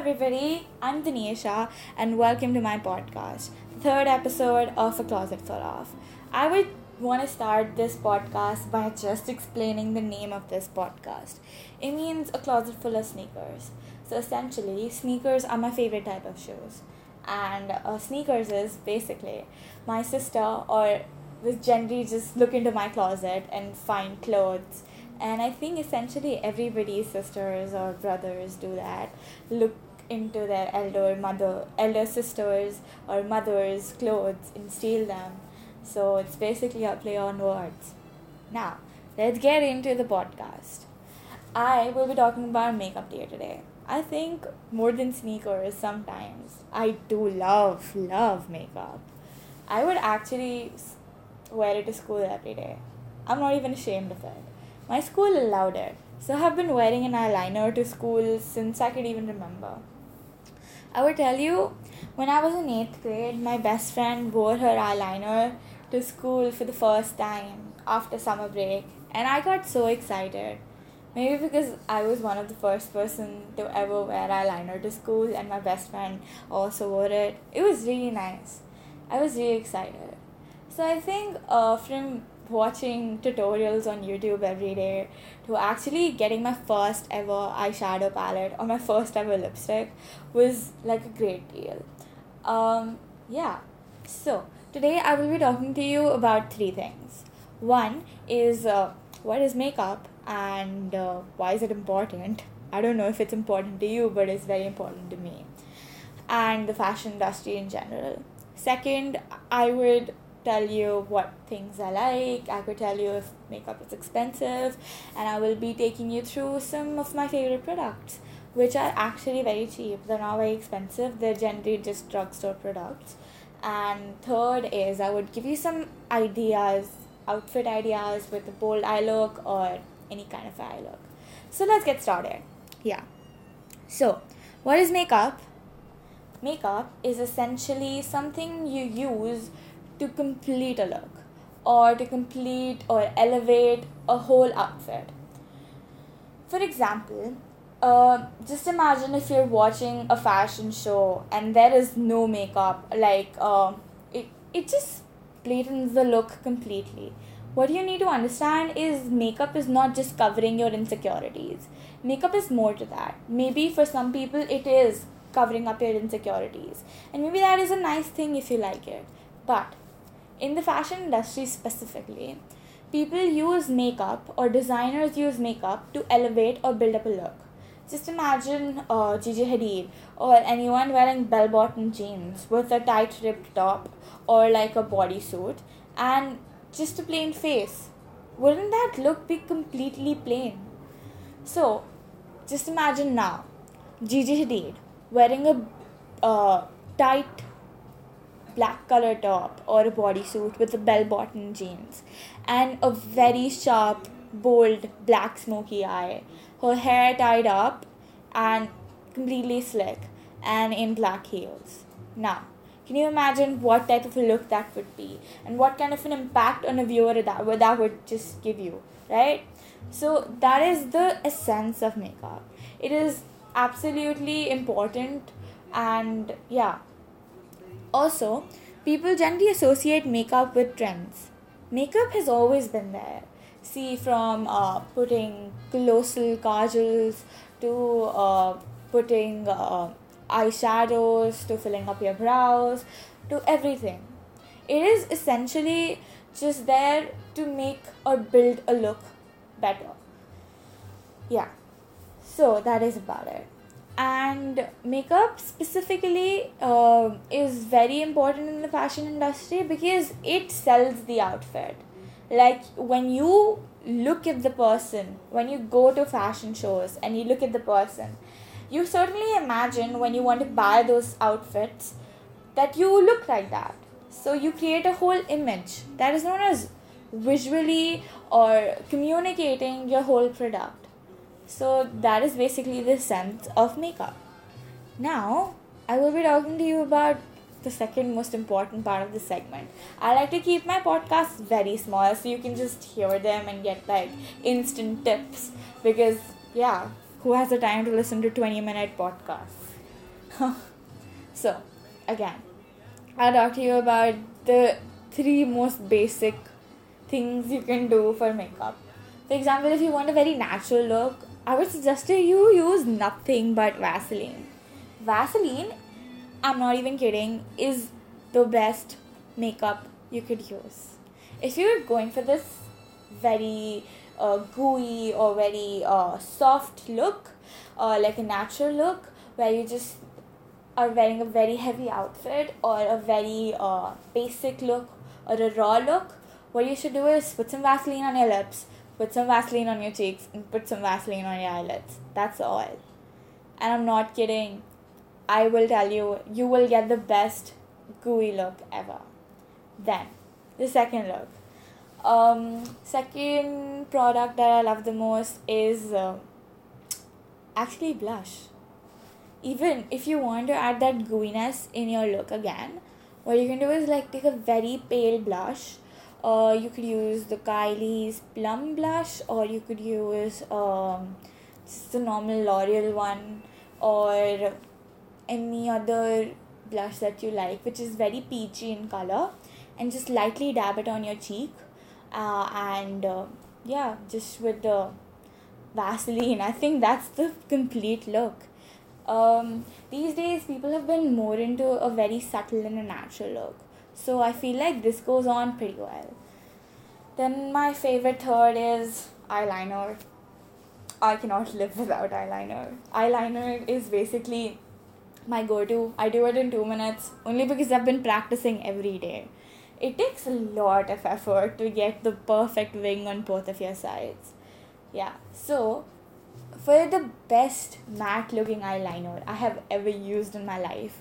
everybody. I'm Tanisha, and welcome to my podcast, the third episode of A Closet Full of. I would want to start this podcast by just explaining the name of this podcast. It means a closet full of sneakers. So essentially, sneakers are my favorite type of shoes, and uh, sneakers is basically my sister or was generally just look into my closet and find clothes and i think essentially everybody's sisters or brothers do that look into their elder mother elder sisters or mothers clothes and steal them. So it's basically a play on words. Now let's get into the podcast. I will be talking about makeup day today. I think more than sneakers sometimes. I do love love makeup. I would actually wear it to school every day. I'm not even ashamed of it. My school allowed it, so I have been wearing an eyeliner to school since I could even remember. I would tell you, when I was in 8th grade, my best friend wore her eyeliner to school for the first time after summer break, and I got so excited. Maybe because I was one of the first person to ever wear eyeliner to school, and my best friend also wore it. It was really nice. I was really excited. So I think uh, from watching tutorials on YouTube every day to actually getting my first ever eyeshadow palette or my first ever lipstick was like a great deal. Um, yeah, so today I will be talking to you about three things. One is uh, what is makeup and uh, why is it important? I don't know if it's important to you, but it's very important to me. And the fashion industry in general. Second, I would tell you what things I like. I could tell you if makeup is expensive, and I will be taking you through some of my favorite products, which are actually very cheap. They're not very expensive, they're generally just drugstore products. And third is I would give you some ideas, outfit ideas with a bold eye look or any kind of eye look. So let's get started. Yeah. So, what is makeup? Makeup is essentially something you use to complete a look or to complete or elevate a whole outfit. For example, uh, just imagine if you're watching a fashion show and there is no makeup, like uh, it, it just blatants the look completely. What you need to understand is makeup is not just covering your insecurities. Makeup is more to that. Maybe for some people it is covering up your insecurities. And maybe that is a nice thing if you like it. But in the fashion industry specifically, people use makeup or designers use makeup to elevate or build up a look. Just imagine uh, Gigi Hadid or anyone wearing bell bottom jeans with a tight ripped top or like a bodysuit and just a plain face. Wouldn't that look be completely plain? So, just imagine now Gigi Hadid wearing a uh, tight black color top or a bodysuit with a bell bottom jeans and a very sharp, bold black smoky eye. Her hair tied up and completely slick and in black heels. Now, can you imagine what type of a look that would be and what kind of an impact on a viewer that that would just give you, right? So, that is the essence of makeup. It is absolutely important and yeah also, people generally associate makeup with trends. Makeup has always been there. See, from uh, putting colossal kajals to uh, putting uh, eyeshadows to filling up your brows to everything. It is essentially just there to make or build a look better. Yeah, so that is about it and makeup specifically uh, is very important in the fashion industry because it sells the outfit. Like when you look at the person when you go to fashion shows and you look at the person you certainly imagine when you want to buy those outfits that you look like that. So you create a whole image that is known as visually or communicating your whole product so that is basically the sense of makeup. Now, I will be talking to you about the second most important part of the segment. I like to keep my podcasts very small so you can just hear them and get like instant tips because yeah, who has the time to listen to 20 minute podcasts? so, again, I'll talk to you about the three most basic things you can do for makeup. For example, if you want a very natural look, I would suggest you use nothing but Vaseline. Vaseline, I'm not even kidding, is the best makeup you could use. If you're going for this very uh, gooey or very uh, soft look, uh, like a natural look, where you just are wearing a very heavy outfit or a very uh, basic look or a raw look, what you should do is put some Vaseline on your lips, put some Vaseline on your cheeks, and put some Vaseline on your eyelids. That's all. And I'm not kidding. I will tell you, you will get the best gooey look ever. Then, the second look. Um, second product that I love the most is uh, actually blush. Even if you want to add that gooiness in your look again, what you can do is like take a very pale blush. Uh, you could use the Kylie's plum blush, or you could use um, just the normal L'Oreal one, or any other blush that you like, which is very peachy in color, and just lightly dab it on your cheek, uh, and uh, yeah, just with the Vaseline. I think that's the complete look. Um, these days, people have been more into a very subtle and a natural look, so I feel like this goes on pretty well. Then my favorite third is eyeliner. I cannot live without eyeliner. Eyeliner is basically my go to. I do it in two minutes only because I've been practicing every day. It takes a lot of effort to get the perfect wing on both of your sides. Yeah, so for the best matte looking eyeliner I have ever used in my life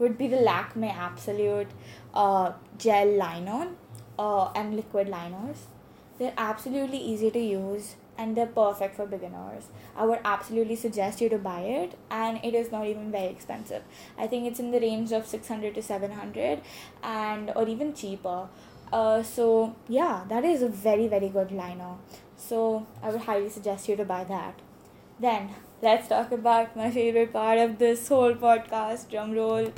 would be the Lakme Absolute uh, gel liner uh, and liquid liners. They're absolutely easy to use and they're perfect for beginners. I would absolutely suggest you to buy it and it is not even very expensive. I think it's in the range of 600 to 700 and or even cheaper. Uh, so yeah, that is a very very good liner. So I would highly suggest you to buy that. Then let's talk about my favorite part of this whole podcast, drum roll.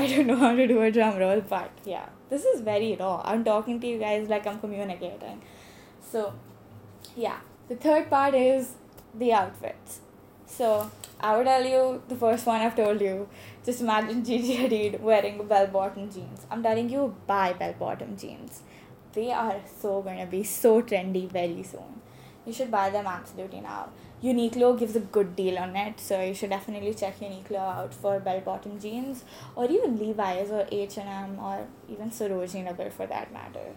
I don't know how to do a drum roll, but yeah, this is very raw. I'm talking to you guys like I'm communicating. So yeah. The third part is the outfits. So i would tell you the first one i've told you just imagine gigi hadid wearing bell bottom jeans. I'm telling you buy bell bottom jeans. They are so gonna be so trendy very soon you should buy them absolutely now. Uniqlo gives a good deal on it so you should definitely check uniqlo out for bell bottom jeans or even levi's or h&m or even sarojini nagar for that matter.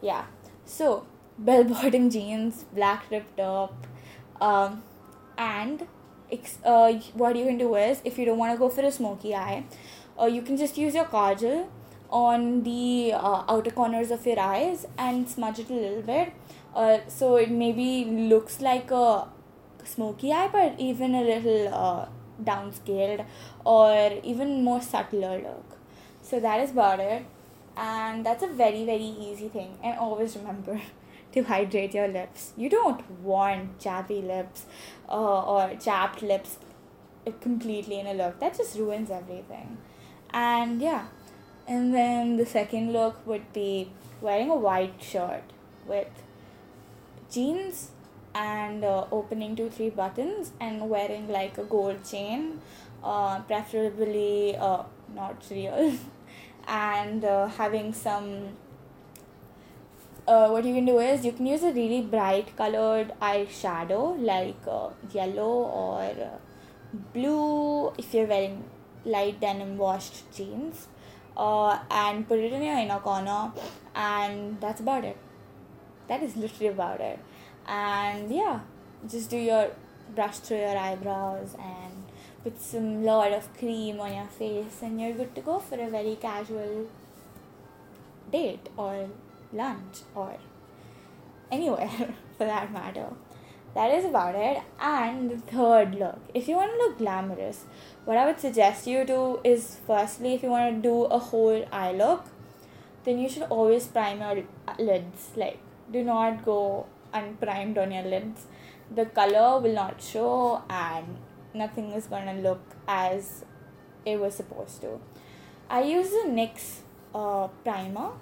Yeah. So bell bottom jeans, black rib top, um, and uh, what you can do is if you don't want to go for a smoky eye, uh, you can just use your kajal on the uh, outer corners of your eyes and smudge it a little bit. Uh, so it maybe looks like a smoky eye, but even a little uh, downscaled or even more subtler look. So that is about it, and that's a very very easy thing. And always remember to hydrate your lips. You don't want chappy lips uh, or chapped lips completely in a look. That just ruins everything. And yeah. And then the second look would be wearing a white shirt with jeans and uh, opening two three buttons and wearing like a gold chain uh, preferably uh, not real and uh, having some uh, what you can do is you can use a really bright colored eyeshadow like uh, yellow or uh, blue if you're wearing light denim washed jeans uh, and put it in your inner corner and that's about it that is literally about it and yeah just do your brush through your eyebrows and put some lot of cream on your face and you're good to go for a very casual date or lunch or anywhere for that matter. That is about it. And the third look, if you want to look glamorous, what I would suggest you do is firstly, if you want to do a whole eye look, then you should always prime your lids. Like, do not go unprimed on your lids. The color will not show, and nothing is gonna look as it was supposed to. I use the NYX uh, primer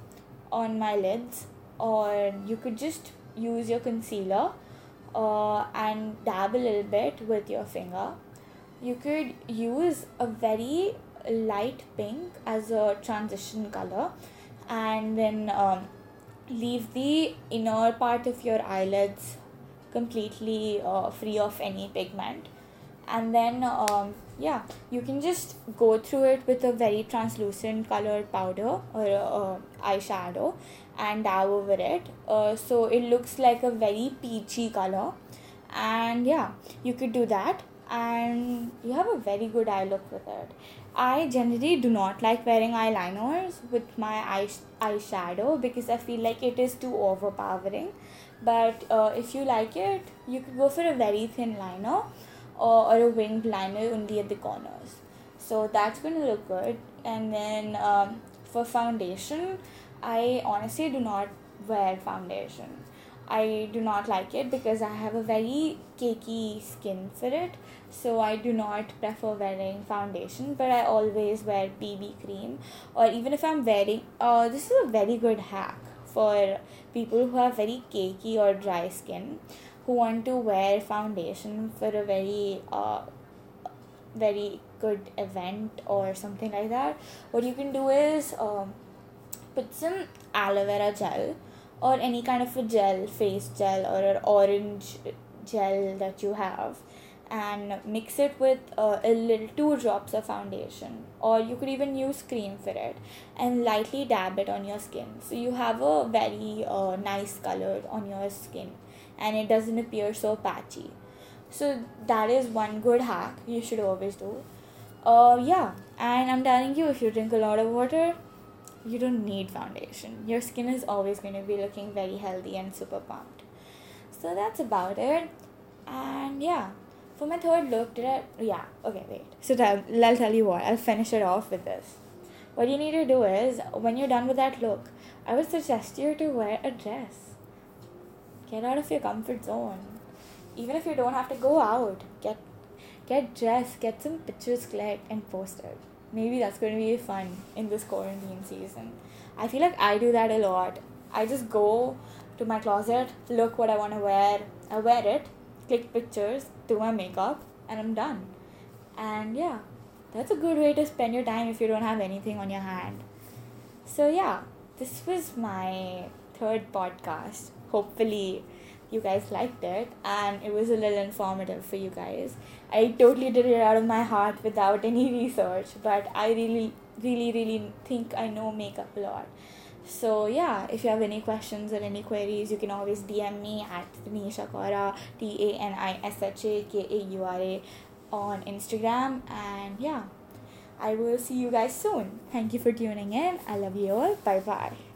on my lids, or you could just use your concealer uh, and dab a little bit with your finger. You could use a very light pink as a transition color and then um, leave the inner part of your eyelids completely uh, free of any pigment and then um, yeah you can just go through it with a very translucent colored powder or uh, eyeshadow and dab over it. Uh, so it looks like a very peachy color. And yeah you could do that. And you have a very good eye look with it. I generally do not like wearing eyeliners with my eye eyeshadow because i feel like it is too overpowering. But uh, if you like it you could go for a very thin liner or, or a winged liner only at the corners. So that's going to look good. And then um, for foundation i honestly do not wear foundation. I do not like it because i have a very cakey skin for it. So i do not prefer wearing foundation but i always wear bb cream. Or even if i'm wearing uh, this is a very good hack for people who have very cakey or dry skin who want to wear foundation for a very uh, very good event or something like that what you can do is um, put some aloe vera gel or any kind of a gel face gel or an orange gel that you have and mix it with uh, a little two drops of foundation or you could even use cream for it and lightly dab it on your skin. So you have a very uh, nice color on your skin and it doesn't appear so patchy. So that is one good hack you should always do. Uh yeah and i'm telling you if you drink a lot of water you don't need foundation. Your skin is always going to be looking very healthy and super pumped. So that's about it. And yeah. For my third look did i yeah okay wait. So i'll tell you what i'll finish it off with this. What you need to do is when you're done with that look i would suggest you to wear a dress get out of your comfort zone. Even if you don't have to go out get get dressed get some pictures clicked and posted. Maybe that's going to be fun in this quarantine season. I feel like i do that a lot. I just go to my closet look what i want to wear. I wear it click pictures do my makeup and i'm done. And yeah that's a good way to spend your time if you don't have anything on your hand. So yeah this was my third podcast hopefully you guys liked it and it was a little informative for you guys. I totally did it out of my heart without any research, but I really, really, really think I know makeup a lot. So yeah, if you have any questions or any queries, you can always DM me at Tanisha Kaura, T A N I S H A K A U R A, on Instagram. And yeah, I will see you guys soon. Thank you for tuning in. I love you all. Bye bye.